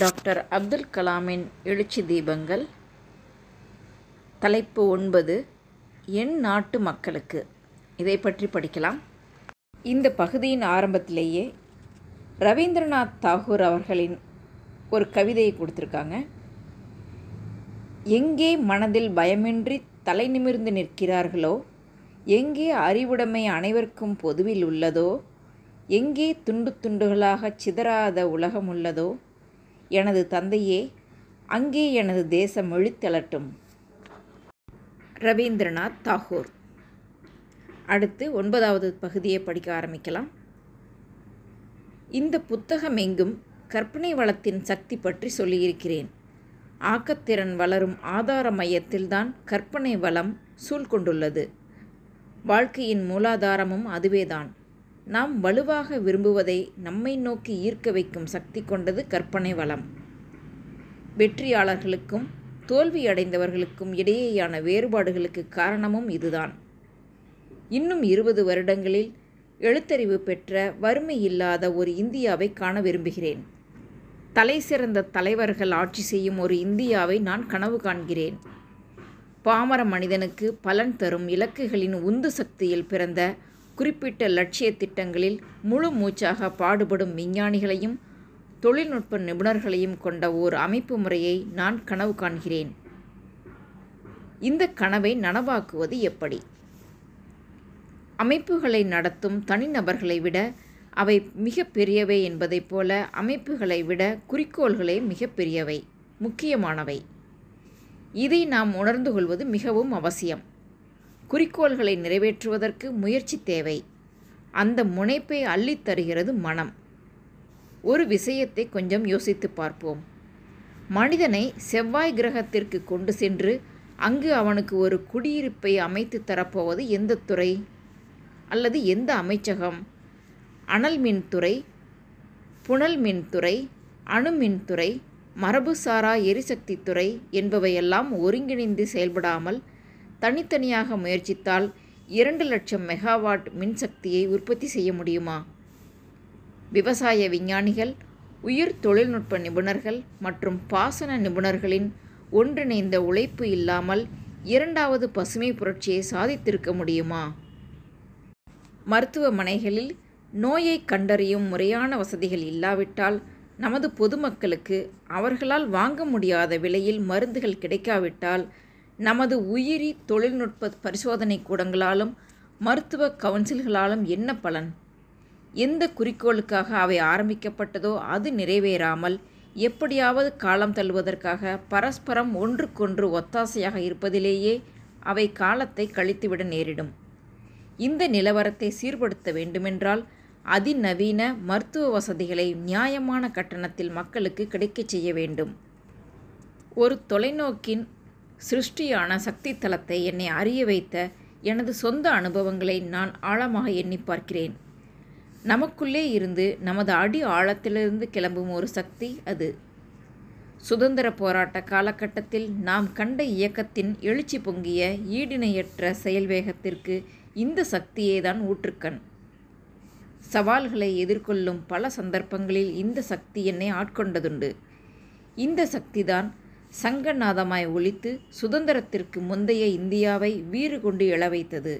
Doctor Abdul கலாமின் எழுச்சி தீபங்கள். தலைப்பு ஒன்பது என் நாட்டு மக்களுக்கு. இதை பற்றி படிக்கலாம். இந்த பகுதியின் ஆரம்பத்திலேயே ரவீந்திரநாத் தாகூர் அவர்களின் ஒரு கவிதையை கொடுத்துருக்காங்க. எங்கே மனதில் பயமின்றி தலை நிமிர்ந்து நிற்கிறார்களோ எங்கே அறிவுடைமை அனைவருக்கும் பொதுவில் உள்ளதோ எங்கே துண்டு துண்டுகளாகச் சிதறாத உலகம் உள்ளதோ எனது தந்தையே அங்கே எனது தேசம் எழுத்தலட்டும் ரவீந்திரநாத் தாகூர். அடுத்து ஒன்பதாவது பகுதியை படிக்க ஆரம்பிக்கலாம். இந்த புத்தகம் எங்கும் கற்பனை வளத்தின் சக்தி பற்றி சொல்லியிருக்கிறேன். ஆக்கத்திறன் வளரும் ஆதார மையத்தில்தான் கற்பனை வளம் சூழ்கொண்டுள்ளது. வாழ்க்கையின் மூலாதாரமும் அதுவேதான். நாம் வலுவாக விரும்புவதை நம்மை நோக்கி ஈர்க்க வைக்கும் சக்தி கொண்டது கற்பனை வளம். வெற்றியாளர்களுக்கும் தோல்வியடைந்தவர்களுக்கும் இடையேயான வேறுபாடுகளுக்கு காரணமும் இதுதான். இன்னும் இருபது வருடங்களில் எழுத்தறிவு பெற்ற வறுமை இல்லாத ஒரு இந்தியாவை காண விரும்புகிறேன். தலை சிறந்த தலைவர்கள் ஆட்சி செய்யும் ஒரு இந்தியாவை நான் கனவு காண்கிறேன். பாமர மனிதனுக்கு பலன் தரும் இலக்குகளின் உந்து சக்தியில் பிறந்த குறிப்பிட்ட லட்சிய திட்டங்களில் முழு மூச்சாக பாடுபடும் விஞ்ஞானிகளையும் தொழில்நுட்ப நிபுணர்களையும் கொண்ட ஓர் அமைப்பு முறையை நான் கனவு காண்கிறேன். இந்த கனவை நனவாக்குவது எப்படி? அமைப்புகளை நடத்தும் தனிநபர்களை விட அவை மிக பெரியவை என்பதைப் போல அமைப்புகளை விட குறிக்கோள்களே மிக பெரியவை முக்கியமானவை. இதை நாம் உணர்ந்து கொள்வது மிகவும் அவசியம். குறிக்கோள்களை நிறைவேற்றுவதற்கு முயற்சி தேவை. அந்த முனைப்பை அள்ளித் தருகிறது மனம். ஒரு விஷயத்தை கொஞ்சம் யோசித்து பார்ப்போம். மனிதனை செவ்வாய் கிரகத்திற்கு கொண்டு சென்று அங்கு அவனுக்கு ஒரு குடியிருப்பை அமைத்து தரப்போவது எந்த துறை? அல்லது எந்த அமைச்சகம்? அனல் மின்துறை புனல் மின்துறை அணு மின்துறை மரபுசாரா எரிசக்தி துறை என்பவையெல்லாம் ஒருங்கிணைந்து செயல்படாமல் தனித்தனியாக முயற்சித்தால் இரண்டு லட்சம் மெகாவாட் மின்சக்தியை உற்பத்தி செய்ய முடியுமா? விவசாய விஞ்ஞானிகள் உயிர் தொழில்நுட்ப நிபுணர்கள் மற்றும் பாசன நிபுணர்களின் ஒன்றிணைந்த உழைப்பு இல்லாமல் இரண்டாவது பசுமை புரட்சியை சாதித்திருக்க முடியுமா? மருத்துவமனைகளில் நோயை கண்டறியும் முறையான வசதிகள் இல்லாவிட்டால் நமது பொதுமக்களுக்கு அவர்களால் வாங்க முடியாத விலையில் மருந்துகள் கிடைக்காவிட்டால் நமது உயிரி தொழில்நுட்ப பரிசோதனை கூடங்களாலும் மருத்துவ கவுன்சில்களாலும் என்ன பலன்? எந்த குறிக்கோளுக்காக அவை ஆரம்பிக்கப்பட்டதோ அது நிறைவேறாமல் எப்படியாவது காலம் தள்ளுவதற்காக பரஸ்பரம் ஒன்றுக்கொன்று ஒத்தாசையாக இருப்பதிலேயே அவை காலத்தை கழித்துவிட நேரிடும். இந்த நிலவரத்தை சீர்படுத்த வேண்டுமென்றால் அதிநவீன மருத்துவ வசதிகளை நியாயமான கட்டணத்தில் மக்களுக்கு கிடைக்கச் செய்ய வேண்டும். ஒரு தொலைநோக்கின் சிருஷ்டியான சக்தி தலத்தை என்னை அறிய வைத்த எனது சொந்த அனுபவங்களை நான் ஆழமாக எண்ணி பார்க்கிறேன். நமக்குள்ளே இருந்து நமது அடி ஆழத்திலிருந்து கிளம்பும் ஒரு சக்தி அது. சுதந்திர போராட்ட காலகட்டத்தில் நாம் கண்ட இயக்கத்தின் எழுச்சி பொங்கிய ஈடிணையற்ற செயல்வேகத்திற்கு இந்த சக்தியே தான் ஊற்றுக்கண். சவால்களை எதிர்கொள்ளும் பல சந்தர்ப்பங்களில் இந்த சக்தி என்னை ஆட்கொண்டதுண்டு. இந்த சக்திதான் சங்கநாதமாய் ஒழித்து சுதந்திரத்திற்கு முந்தைய இந்தியாவை வீறு கொண்டு எழ வைத்தது.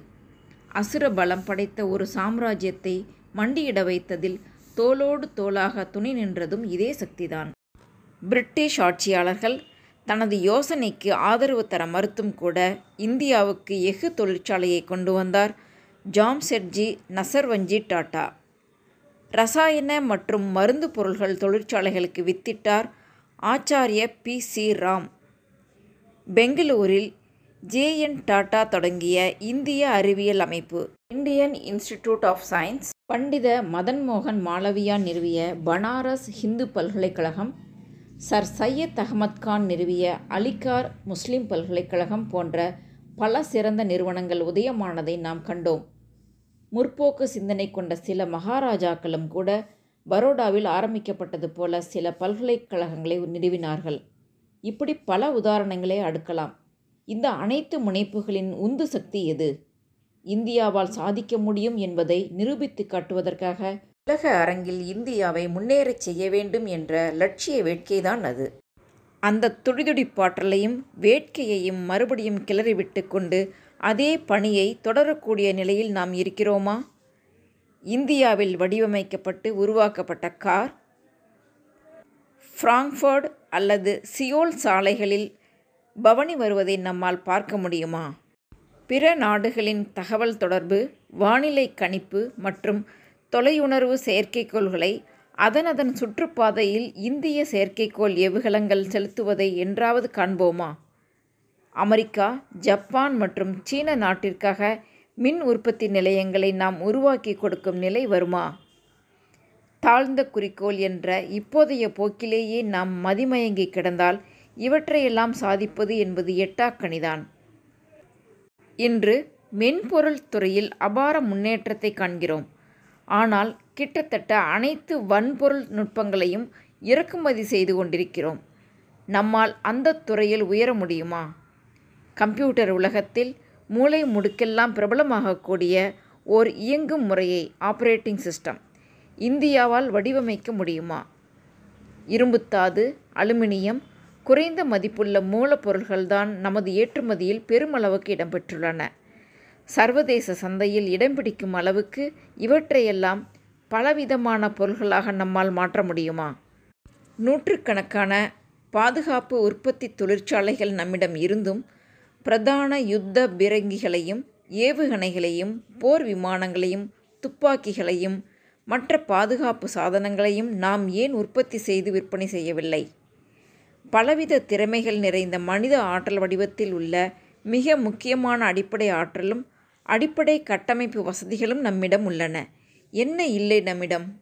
அசுர பலம் படைத்த ஒரு சாம்ராஜ்யத்தை மண்டியிட வைத்ததில் தோளோடு தோளாக துணி நின்றதும் இதே சக்திதான். பிரிட்டிஷ் ஆட்சியாளர்கள் தனது யோசனைக்கு ஆதரவு தர மறுத்தும் கூட இந்தியாவுக்கு எஃகு தொழிற்சாலையை கொண்டு வந்தார் ஜாம்செட்ஜி நசர்வஞ்சி டாட்டா. ரசாயன மற்றும் மருந்து பொருள்கள் தொழிற்சாலைகளுக்கு வித்திட்டார் ஆச்சாரிய பி. சி. ராம். பெங்களூரில் ஜேஎன் டாடா டாட்டா தொடங்கிய இந்திய அறிவியல் அமைப்பு Indian Institute of Science Pandit Madan மோகன் மாளவியா நிறுவிய பனாரஸ் ஹிந்து பல்கலைக்கழகம் சர் சையத் அகமத் கான் நிறுவிய அலிகார் முஸ்லிம் பல்கலைக்கழகம் போன்ற பல சிறந்த நிறுவனங்கள் உதயமானதை நாம் கண்டோம். முற்போக்கு சிந்தனை கொண்ட சில மகாராஜாக்களும் கூட பரோடாவில் ஆரம்பிக்கப்பட்டது போல சில பல்கலைக்கழகங்களை நிறுவினார்கள். இப்படி பல உதாரணங்களை அடுக்கலாம். இந்த அனைத்து முனைப்புகளின் உந்து சக்தி எது? இந்தியாவால் சாதிக்க முடியும் என்பதை நிரூபித்து காட்டுவதற்காக உலக அரங்கில் இந்தியாவை முன்னேறச் செய்ய வேண்டும் என்ற லட்சிய வேட்கைதான் அது. அந்த துடிதுடிப்பாற்றலையும் வேட்கையையும் மறுபடியும் கிளறிவிட்டு கொண்டு அதே பணியை தொடரக்கூடிய நிலையில் நாம் இருக்கிறோமா? இந்தியாவில் வடிவமைக்கப்பட்டு உருவாக்கப்பட்ட கார் ஃப்ராங்க்ஃபர்ட் அல்லது சியோல் சாலைகளில் பவனி வருவதை நம்மால் பார்க்க முடியுமா? பிற நாடுகளின் தகவல் தொடர்பு வானிலை கணிப்பு மற்றும் தொலையுணர்வு செயற்கைக்கோள்களை அதனதன் சுற்றுப்பாதையில் இந்திய செயற்கைக்கோள் ஏவுகலங்கள் செலுத்துவதை என்றாவது காண்போமா? அமெரிக்கா ஜப்பான் மற்றும் சீன நாட்டிற்காக மின் உற்பத்தி நிலையங்களை நாம் உருவாக்கி கொடுக்கும் நிலை வருமா? தாழ்ந்த குறிக்கோள் என்ற இப்போதைய போக்கிலேயே நாம் மதிமயங்கி கிடந்தால் இவற்றையெல்லாம் சாதிப்பது என்பது எட்டாக்கணிதான் இன்று மென்பொருள் துறையில் அபார முன்னேற்றத்தை காண்கிறோம். ஆனால் கிட்டத்தட்ட அனைத்து வன்பொருள் நுட்பங்களையும் இறக்குமதி செய்து கொண்டிருக்கிறோம். நம்மால் அந்த துறையில் உயர முடியுமா? கம்ப்யூட்டர் உலகத்தில் மூளை முடுக்கெல்லாம் பிரபலமாகக்கூடிய ஓர் இயங்கும் முறையை ஆப்ரேட்டிங் சிஸ்டம் இந்தியாவால் வடிவமைக்க முடியுமா? இரும்புத்தாது அலுமினியம் குறைந்த மதிப்புள்ள மூலப்பொருள்கள்தான் நமது ஏற்றுமதியில் பெருமளவுக்கு இடம்பெற்றுள்ளன. சர்வதேச சந்தையில் இடம் பிடிக்கும் அளவுக்கு இவற்றையெல்லாம் பலவிதமான பொருள்களாக நம்மால் மாற்ற முடியுமா? நூற்றுக்கணக்கான பாதுகாப்பு உற்பத்தி தொழிற்சாலைகள் நம்மிடம் இருந்தும் பிரதான யுத்த பிறங்கிகளையும் ஏவுகணைகளையும் போர் விமானங்களையும் துப்பாக்கிகளையும் மற்ற பாதுகாப்பு சாதனங்களையும் நாம் ஏன் உற்பத்தி செய்து விற்பனை செய்யவில்லை? பலவித திறமைகள் நிறைந்த மனித ஆற்றல் வடிவத்தில் உள்ள மிக முக்கியமான அடிப்படை ஆற்றலும் அடிப்படை கட்டமைப்பு வசதிகளும் நம்மிடம் உள்ளன. என்ன இல்லை நம்மிடம்?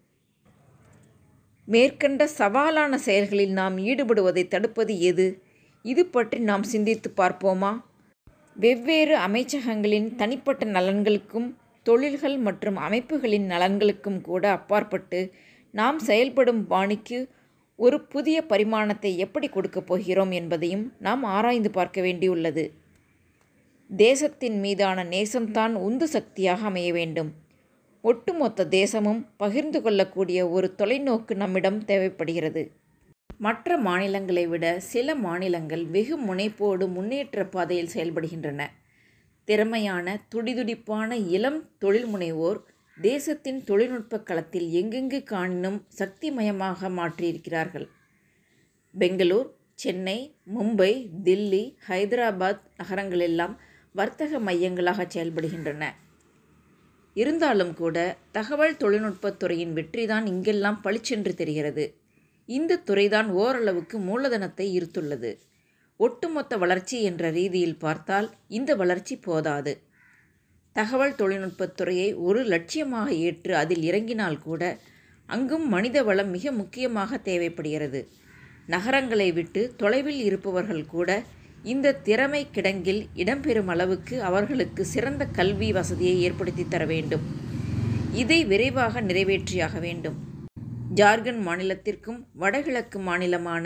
மேற்கண்ட சவாலான செயல்களில் நாம் ஈடுபடுவதை தடுப்பது எது? இது பற்றி நாம் சிந்தித்து பார்ப்போமா? வெவ்வேறு அமைச்சகங்களின் தனிப்பட்ட நலன்களுக்கும் தொழில்கள் மற்றும் அமைப்புகளின் நலன்களுக்கும் கூட அப்பாற்பட்டு நாம் செயல்படும் பாணிக்கு ஒரு புதிய பரிமாணத்தை எப்படி கொடுக்கப் போகிறோம் என்பதையும் நாம் ஆராய்ந்து பார்க்க வேண்டியுள்ளது. தேசத்தின் மீதான நேசம்தான் உந்து சக்தியாக அமைய வேண்டும். ஒட்டுமொத்த தேசமும் பகிர்ந்து கொள்ளக்கூடிய ஒரு தொலைநோக்கு நம்மிடம் தேவைப்படுகிறது. மற்ற மாநிலங்களை விட சில மாநிலங்கள் வெகு முனைப்போடு முன்னேற்ற பாதையில் செயல்படுகின்றன. திறமையான துடிதுடிப்பான இளம் தொழில் முனைவோர் தேசத்தின் தொழில்நுட்ப களத்தில் எங்கெங்கு காணினும் சக்திமயமாக மாற்றியிருக்கிறார்கள். பெங்களூர் சென்னை மும்பை தில்லி ஹைதராபாத் நகரங்களெல்லாம் வர்த்தக மையங்களாக செயல்படுகின்றன. இருந்தாலும் கூட தகவல் தொழில்நுட்பத் துறையின் வெற்றிதான் இங்கெல்லாம் பளிச்சென்று தெரிகிறது. இந்த துறைதான் ஓரளவுக்கு மூலதனத்தை ஈர்த்துள்ளது. ஒட்டுமொத்த வளர்ச்சி என்ற ரீதியில் பார்த்தால் இந்த வளர்ச்சி போதாது. தகவல் தொழில்நுட்பத் துறையை ஒரு லட்சியமாக ஏற்று அதில் இறங்கினால் கூட அங்கும் மனித வளம் மிக முக்கியமாக தேவைப்படுகிறது. நகரங்களை விட்டு தொலைவில் இருப்பவர்கள் கூட இந்த திறமை கிடங்கில் இடம்பெறும் அளவுக்கு அவர்களுக்கு சிறந்த கல்வி வசதியை ஏற்படுத்தி தர வேண்டும். இதை விரைவாக நிறைவேற்றியாக வேண்டும். ஜார்க்கண்ட் மாநிலத்திற்கும் வடகிழக்கு மாநிலமான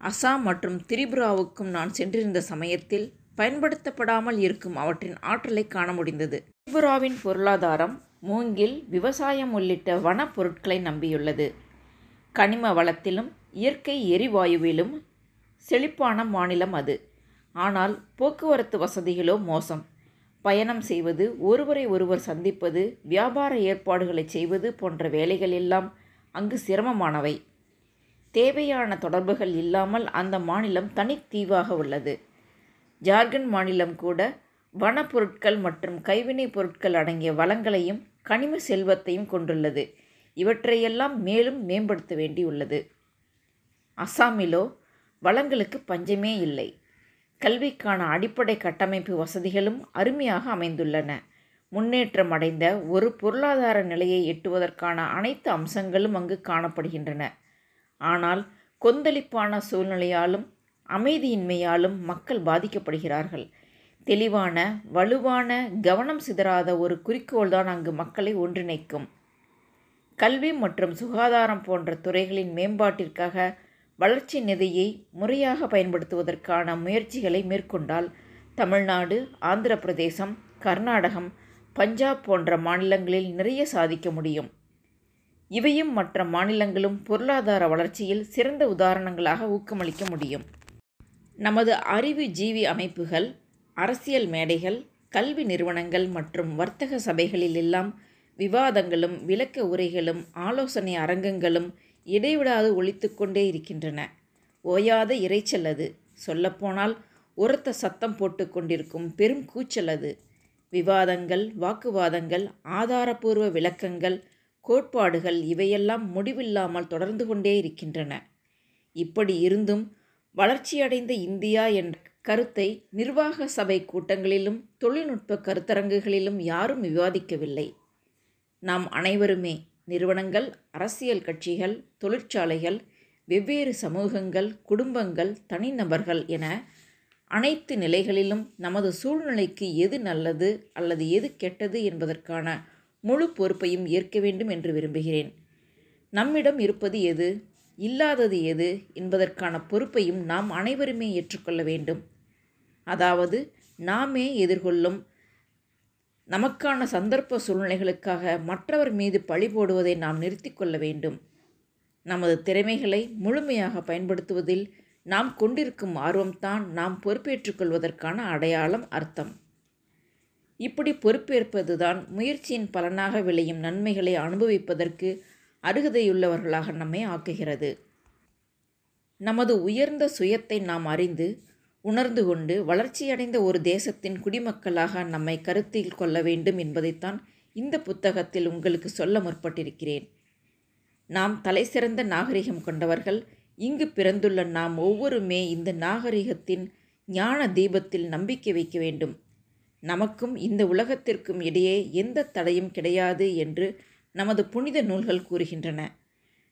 அசாம் மற்றும் திரிபுராவுக்கும் நான் சென்றிருந்த சமயத்தில் பயன்படுத்தப்படாமல் இருக்கும் அவற்றின் ஆற்றலை காண முடிந்தது. திரிபுராவின் பொருளாதாரம் மூங்கில் விவசாயம் உள்ளிட்ட வன பொருட்களை நம்பியுள்ளது. கனிம வளத்திலும் இயற்கை எரிவாயுவிலும் செழிப்பான மாநிலம் அது. ஆனால் போக்குவரத்து வசதிகளோ மோசம். பயணம் செய்வது ஒருவரை ஒருவர் சந்திப்பது வியாபார ஏற்பாடுகளை செய்வது போன்ற வேலைகள் எல்லாம் அங்கு சிரமமானவை. தேவையான தொடர்புகள் இல்லாமல் அந்த மாநிலம் தனித்தீவாக உள்ளது. ஜார்க்கண்ட் மாநிலம் கூட வனப்பொருட்கள் மற்றும் கைவினைப் பொருட்கள் அடங்கிய வளங்களையும் கனிம செல்வத்தையும் கொண்டுள்ளது. இவற்றையெல்லாம் மேலும் மேம்படுத்த வேண்டியுள்ளது அசாமிலோ வளங்களுக்கு பஞ்சமே இல்லை. கல்விக்கான அடிப்படை கட்டமைப்பு வசதிகளும் அருமையாக அமைந்துள்ளன. முன்னேற்றம் அடைந்த ஒரு பொருளாதார நிலையை எட்டுவதற்கான அனைத்து அம்சங்களும் அங்கு காணப்படுகின்றன. ஆனால் கொந்தளிப்பான சூழ்நிலையாலும் அமைதியின்மையாலும் மக்கள் பாதிக்கப்படுகிறார்கள். தெளிவான வலுவான கவனம் சிதறாத ஒரு குறிக்கோள்தான் அங்கு மக்களை ஒன்றிணைக்கும். கல்வி மற்றும் சுகாதாரம் போன்ற துறைகளின் மேம்பாட்டிற்காக வளர்ச்சி நிதியை முறையாக பயன்படுத்துவதற்கான முயற்சிகளை மேற்கொண்டால் தமிழ்நாடு ஆந்திர பிரதேசம் கர்நாடகம் பஞ்சாப் போன்ற மாநிலங்களில் நிறைய சாதிக்க முடியும். இவையும் மற்ற மாநிலங்களும் பொருளாதார வளர்ச்சியில் சிறந்த உதாரணங்களாக ஊக்கமளிக்க முடியும். நமது அறிவு ஜீவி அமைப்புகள் அரசியல் மேடைகள் கல்வி நிறுவனங்கள் மற்றும் வர்த்தக சபைகளில் எல்லாம் விவாதங்களும் விளக்க உரைகளும் ஆலோசனை அரங்கங்களும் இடைவிடாது ஒழித்து கொண்டே இருக்கின்றன. ஓயாத இறைச்சல் அது. சொல்லப்போனால் உரத்த சத்தம் போட்டு கொண்டிருக்கும் பெரும் கூச்சல் அது. விவாதங்கள் வாக்குவாதங்கள் ஆதாரபூர்வ விளக்கங்கள் கோட்பாடுகள் இவையெல்லாம் முடிவில்லாமல் தொடர்ந்து கொண்டே இருக்கின்றன. இப்படி இருந்தும் வளர்ச்சியடைந்த இந்தியா என்ற கருத்தை நிர்வாக சபை கூட்டங்களிலும் தொழில்நுட்ப கருத்தரங்குகளிலும் யாரும் விவாதிக்கவில்லை. நாம் அனைவருமே நிறுவனங்கள் அரசியல் கட்சிகள் தொழிற்சாலைகள் வெவ்வேறு சமூகங்கள் குடும்பங்கள் தனிநபர்கள் என அனைத்து நிலைகளிலும் நமது சூழ்நிலைக்கு எது நல்லது அல்லது எது கெட்டது என்பதற்கான முழு பொறுப்பையும் ஏற்க வேண்டும் என்று விரும்புகிறேன். நம்மிடம் இருப்பது எது இல்லாதது எது என்பதற்கான பொறுப்பையும் நாம் அனைவருமே ஏற்றுக்கொள்ள வேண்டும். அதாவது நாமே எதிர்கொள்ளும் நமக்கான சந்தர்ப்ப சூழ்நிலைகளுக்காக மற்றவர் மீது பழி போடுவதை நாம் நிறுத்தி கொள்ள வேண்டும். நமது திறமைகளை முழுமையாக பயன்படுத்துவதில் நாம் கொண்டிருக்கும் ஆர்வம்தான் நாம் பொறுப்பேற்றுக்கொள்வதற்கான அடையாளம் அர்த்தம். இப்படி பொறுப்பேற்பதுதான் முயற்சியின் பலனாக விளையும் நன்மைகளை அனுபவிப்பதற்கு அருகதையுள்ளவர்களாக நம்மை ஆக்குகிறது. நமது உயர்ந்த சுயத்தை நாம் அறிந்து உணர்ந்து கொண்டு வளர்ச்சியடைந்த ஒரு தேசத்தின் குடிமக்களாக நம்மை கருத்தில் கொள்ள வேண்டும் என்பதைத்தான் இந்த புத்தகத்தில் உங்களுக்கு சொல்ல முற்பட்டிருக்கிறேன். நாம் தலைசிறந்த நாகரிகம் கொண்டவர்கள் இங்கு பிறந்துள்ள நாம் ஒவ்வொருமே இந்த நாகரிகத்தின் ஞான தீபத்தில் நம்பிக்கை வைக்க வேண்டும். நமக்கும் இந்த உலகத்திற்கும் இடையே எந்த தடையும் கிடையாது என்று நமது புனித நூல்கள் கூறுகின்றன.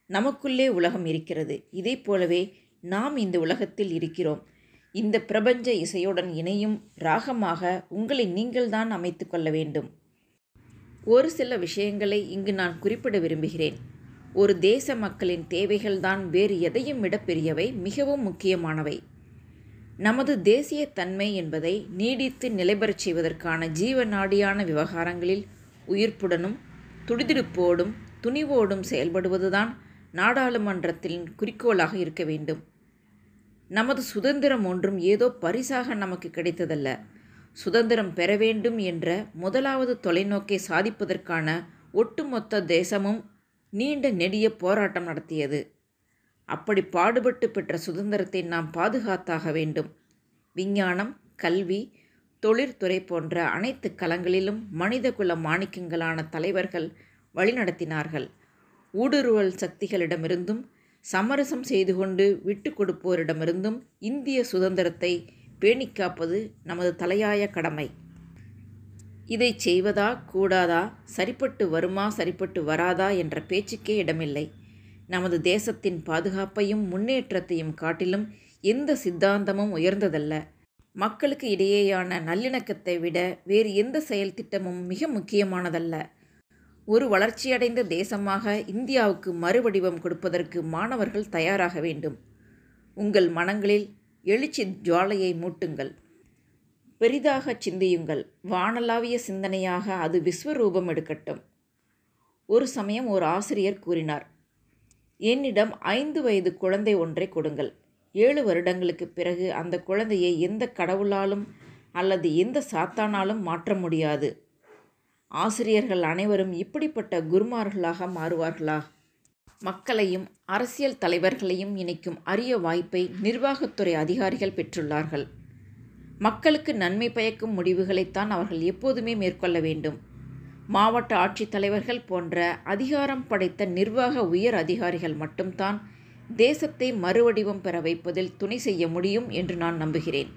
நமக்குள்ளே உலகம் இருக்கிறது. இதை போலவே நாம் இந்த உலகத்தில் இருக்கிறோம். இந்த பிரபஞ்ச இசையுடன் இணையும் ராகமாக உங்களை நீங்கள்தான் அமைத்து கொள்ள வேண்டும். ஒரு சில விஷயங்களை இங்கு நான் குறிப்பிட விரும்புகிறேன். ஒரு தேச மக்களின் தேவைகள்தான் வேறு எதையும் விட பெரியவை மிகவும் முக்கியமானவை. நமது தேசிய தன்மை என்பதை நீடித்து நிலைபெறச் செய்வதற்கான ஜீவநாடியான விவகாரங்களில் உயிர்ப்புடனும் துடிதுடிப்போடும் துணிவோடும் செயல்படுவதுதான் நாடாளுமன்றத்தின் குறிக்கோளாக இருக்க வேண்டும். நமது சுதந்திரம் ஒன்றும் ஏதோ பரிசாக நமக்கு கிடைத்ததல்ல. சுதந்திரம் பெற வேண்டும் என்ற முதலாவது தொலைநோக்கை சாதிப்பதற்கான ஒட்டுமொத்த தேசமும் நீண்ட நெடிய போராட்டம் நடத்தியது. அப்படி பாடுபட்டு பெற்ற சுதந்திரத்தை நாம் பாதுகாத்தாக வேண்டும். விஞ்ஞானம் கல்வி தொழிற்துறை போன்ற அனைத்து களங்களிலும் மனிதகுல மாணிக்கங்களான தலைவர்கள் வழிநடத்தினார்கள். ஊடுருவல் சக்திகளிடமிருந்தும் சமரசம் செய்து கொண்டு விட்டு கொடுப்போரிடமிருந்தும் இந்திய சுதந்திரத்தை பேணிக்காப்பது நமது தலையாய கடமை. இதை செய்வதா கூடாதா? சரிப்பட்டு வருமா? சரிப்பட்டு வராதா? என்ற பேச்சுக்கே இடமில்லை. நமது தேசத்தின் பாதுகாப்பையும் முன்னேற்றத்தையும் காட்டிலும் எந்த சித்தாந்தமும் உயர்ந்ததல்ல. மக்களுக்கு இடையேயான நல்லிணக்கத்தை விட வேறு எந்த செயல் திட்டமும் மிக முக்கியமானதல்ல. ஒரு வளர்ச்சியடைந்த தேசமாக இந்தியாவுக்கு மறுவடிவம் கொடுப்பதற்கு மாணவர்கள் தயாராக வேண்டும். உங்கள் மனங்களில் எழுச்சி ஜுவாலையை மூட்டுங்கள். பெரிதாக சிந்தியுங்கள். வானளாவிய சிந்தனையாக அது விஸ்வரூபம் எடுக்கட்டும். ஒரு சமயம் ஒரு ஆசிரியர் கூறினார் என்னிடம் ஐந்து வயது குழந்தை ஒன்றை கொடுங்கள். ஏழு வருடங்களுக்கு பிறகு அந்த குழந்தையை எந்த கடவுளாலும் அல்லது எந்த சாத்தானாலும் மாற்ற முடியாது. ஆசிரியர்கள் அனைவரும் இப்படிப்பட்ட குருமார்களாக மாறுவார்களா? மக்களையும் அரசியல் தலைவர்களையும் இணைக்கும் அரிய வாய்ப்பை நிர்வாகத்துறை அதிகாரிகள் பெற்றுள்ளார்கள். மக்களுக்கு நன்மை பயக்கும் முடிவுகளைத்தான் அவர்கள் எப்போதுமே மேற்கொள்ள வேண்டும். மாவட்ட ஆட்சித்தலைவர்கள் போன்ற அதிகாரம் படைத்த நிர்வாக உயர் அதிகாரிகள் மட்டும்தான் தேசத்தை மறுவடிவம் பெற வைப்பதில் துணை செய்ய முடியும் என்று நான் நம்புகிறேன்.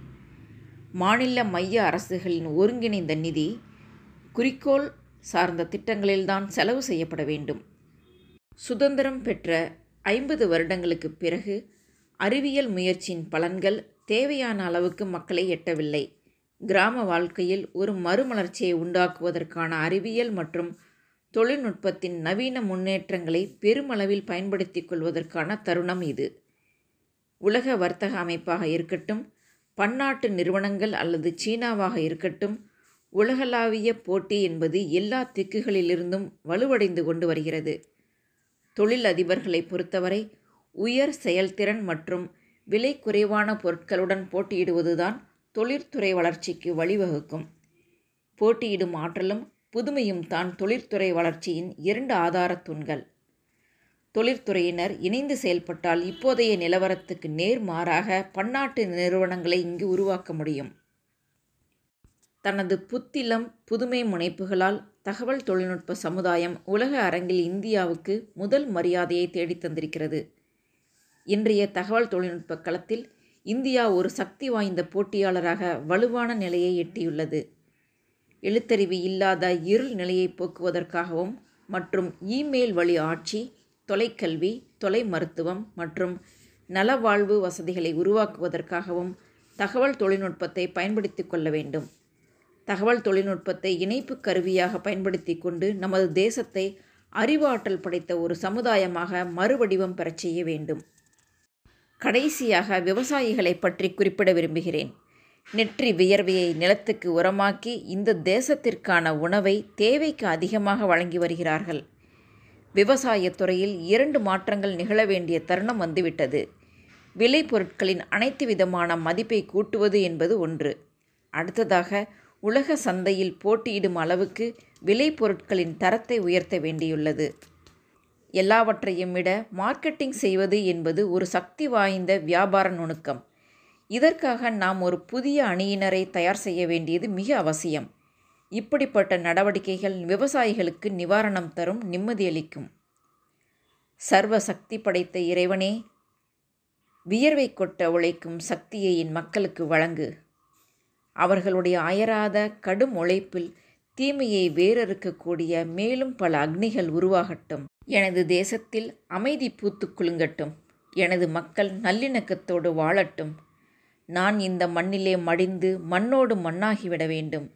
மாநில மைய அரசுகளின் ஒருங்கிணைந்த நிதி குறிக்கோள் சார்ந்த திட்டங்களில்தான் செலவு செய்யப்பட வேண்டும். சுதந்திரம் பெற்ற ஐம்பது வருடங்களுக்கு பிறகு அறிவியல் முயற்சியின் பலன்கள் தேவையான அளவுக்கு மக்களை எட்டவில்லை. கிராம வாழ்க்கையில் ஒரு மறுமலர்ச்சியை உண்டாக்குவதற்கான அறிவியல் மற்றும் தொழில்நுட்பத்தின் நவீன முன்னேற்றங்களை பெருமளவில் பயன்படுத்திக் கொள்வதற்கான தருணம் இது. உலக வர்த்தக அமைப்பாக இருக்கட்டும் பன்னாட்டு நிறுவனங்கள் அல்லது சீனாவாக இருக்கட்டும் உலகளாவிய போட்டி என்பது எல்லா திக்குகளிலிருந்தும் வலுவடைந்து கொண்டு வருகிறது. தொழில் அதிபர்களை பொறுத்தவரை உயர் செயல்திறன் மற்றும் விலை குறைவான பொருட்களுடன் போட்டியிடுவதுதான் தொழிற்துறை வளர்ச்சிக்கு வழிவகுக்கும். போட்டியிடும் ஆற்றலும் புதுமையும் தான் தொழிற்துறை வளர்ச்சியின் இரண்டு ஆதாரத் தூண்கள். தொழிற்துறையினர் இணைந்து செயல்பட்டால் இப்போதைய நிலவரத்துக்கு நேர்மாறாக பன்னாட்டு நிறுவனங்களை இங்கு உருவாக்க முடியும். தனது புத்திலம் புதுமை முனைப்புகளால் தகவல் தொழில்நுட்ப சமுதாயம் உலக அரங்கில் இந்தியாவுக்கு முதல் மரியாதையை தேடித் தந்திருக்கிறது. இன்றைய தகவல் தொழில்நுட்ப களத்தில் இந்தியா ஒரு சக்தி வாய்ந்த போட்டியாளராக வலுவான நிலையை எட்டியுள்ளது. எழுத்தறிவு இல்லாத இருள் நிலையை போக்குவதற்காகவும் மற்றும் இமெயில் வழி ஆட்சி தொலைக்கல்வி தொலை மருத்துவம் மற்றும் நலவாழ்வு வசதிகளை உருவாக்குவதற்காகவும் தகவல் தொழில்நுட்பத்தை பயன்படுத்தி கொள்ள வேண்டும். தகவல் தொழில்நுட்பத்தை இணைப்பு கருவியாக பயன்படுத்தி கொண்டு நமது தேசத்தை அறிவாற்றல் படைத்த ஒரு சமுதாயமாக மறுவடிவம் பெறச் செய்ய வேண்டும். கடைசியாக விவசாயிகளை பற்றி குறிப்பிட விரும்புகிறேன். நெற்றி வியர்வையை நிலத்துக்கு உரமாக்கி இந்த தேசத்திற்கான உணவை தேவைக்கு அதிகமாக வழங்கி வருகிறார்கள். விவசாயத் துறையில் இரண்டு மாற்றங்கள் நிகழ வேண்டிய தருணம் வந்துவிட்டது. விலை பொருட்களின் அனைத்து விதமான மதிப்பை கூட்டுவது என்பது ஒன்று. அடுத்ததாக உலக சந்தையில் போட்டியிடும் அளவுக்கு விலை பொருட்களின் தரத்தை உயர்த்த வேண்டியுள்ளது. எல்லாவற்றையும் விட மார்க்கெட்டிங் செய்வது என்பது ஒரு சக்தி வாய்ந்த வியாபார நுணுக்கம். இதற்காக நாம் ஒரு புதிய அணியினரை தயார் செய்ய வேண்டியது மிக அவசியம். இப்படிப்பட்ட நடவடிக்கைகள் விவசாயிகளுக்கு நிவாரணம் தரும் நிம்மதியளிக்கும் சர்வ சக்தி படைத்த இறைவனே வியர்வை கொட்ட உழைக்கும் சக்தியை என் மக்களுக்கு வழங்கு. அவர்களுடைய அயராத கடும் உழைப்பில் தீமையை வேறறுக்கக்கூடிய மேலும் பல அக்னிகள் உருவாகட்டும். எனது தேசத்தில் அமைதி பூத்து குலுங்கட்டும். எனது மக்கள் நல்லிணக்கத்தோடு வாழட்டும். நான் இந்த மண்ணிலே மடிந்து மண்ணோடு மண்ணாகிவிட வேண்டும்.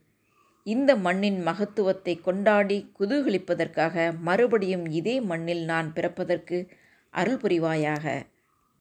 இந்த மண்ணின் மகத்துவத்தை கொண்டாடி குதூகலிப்பதற்காக மறுபடியும் இதே மண்ணில் நான் பிறப்பதற்கு அருள் புரிவாயாக.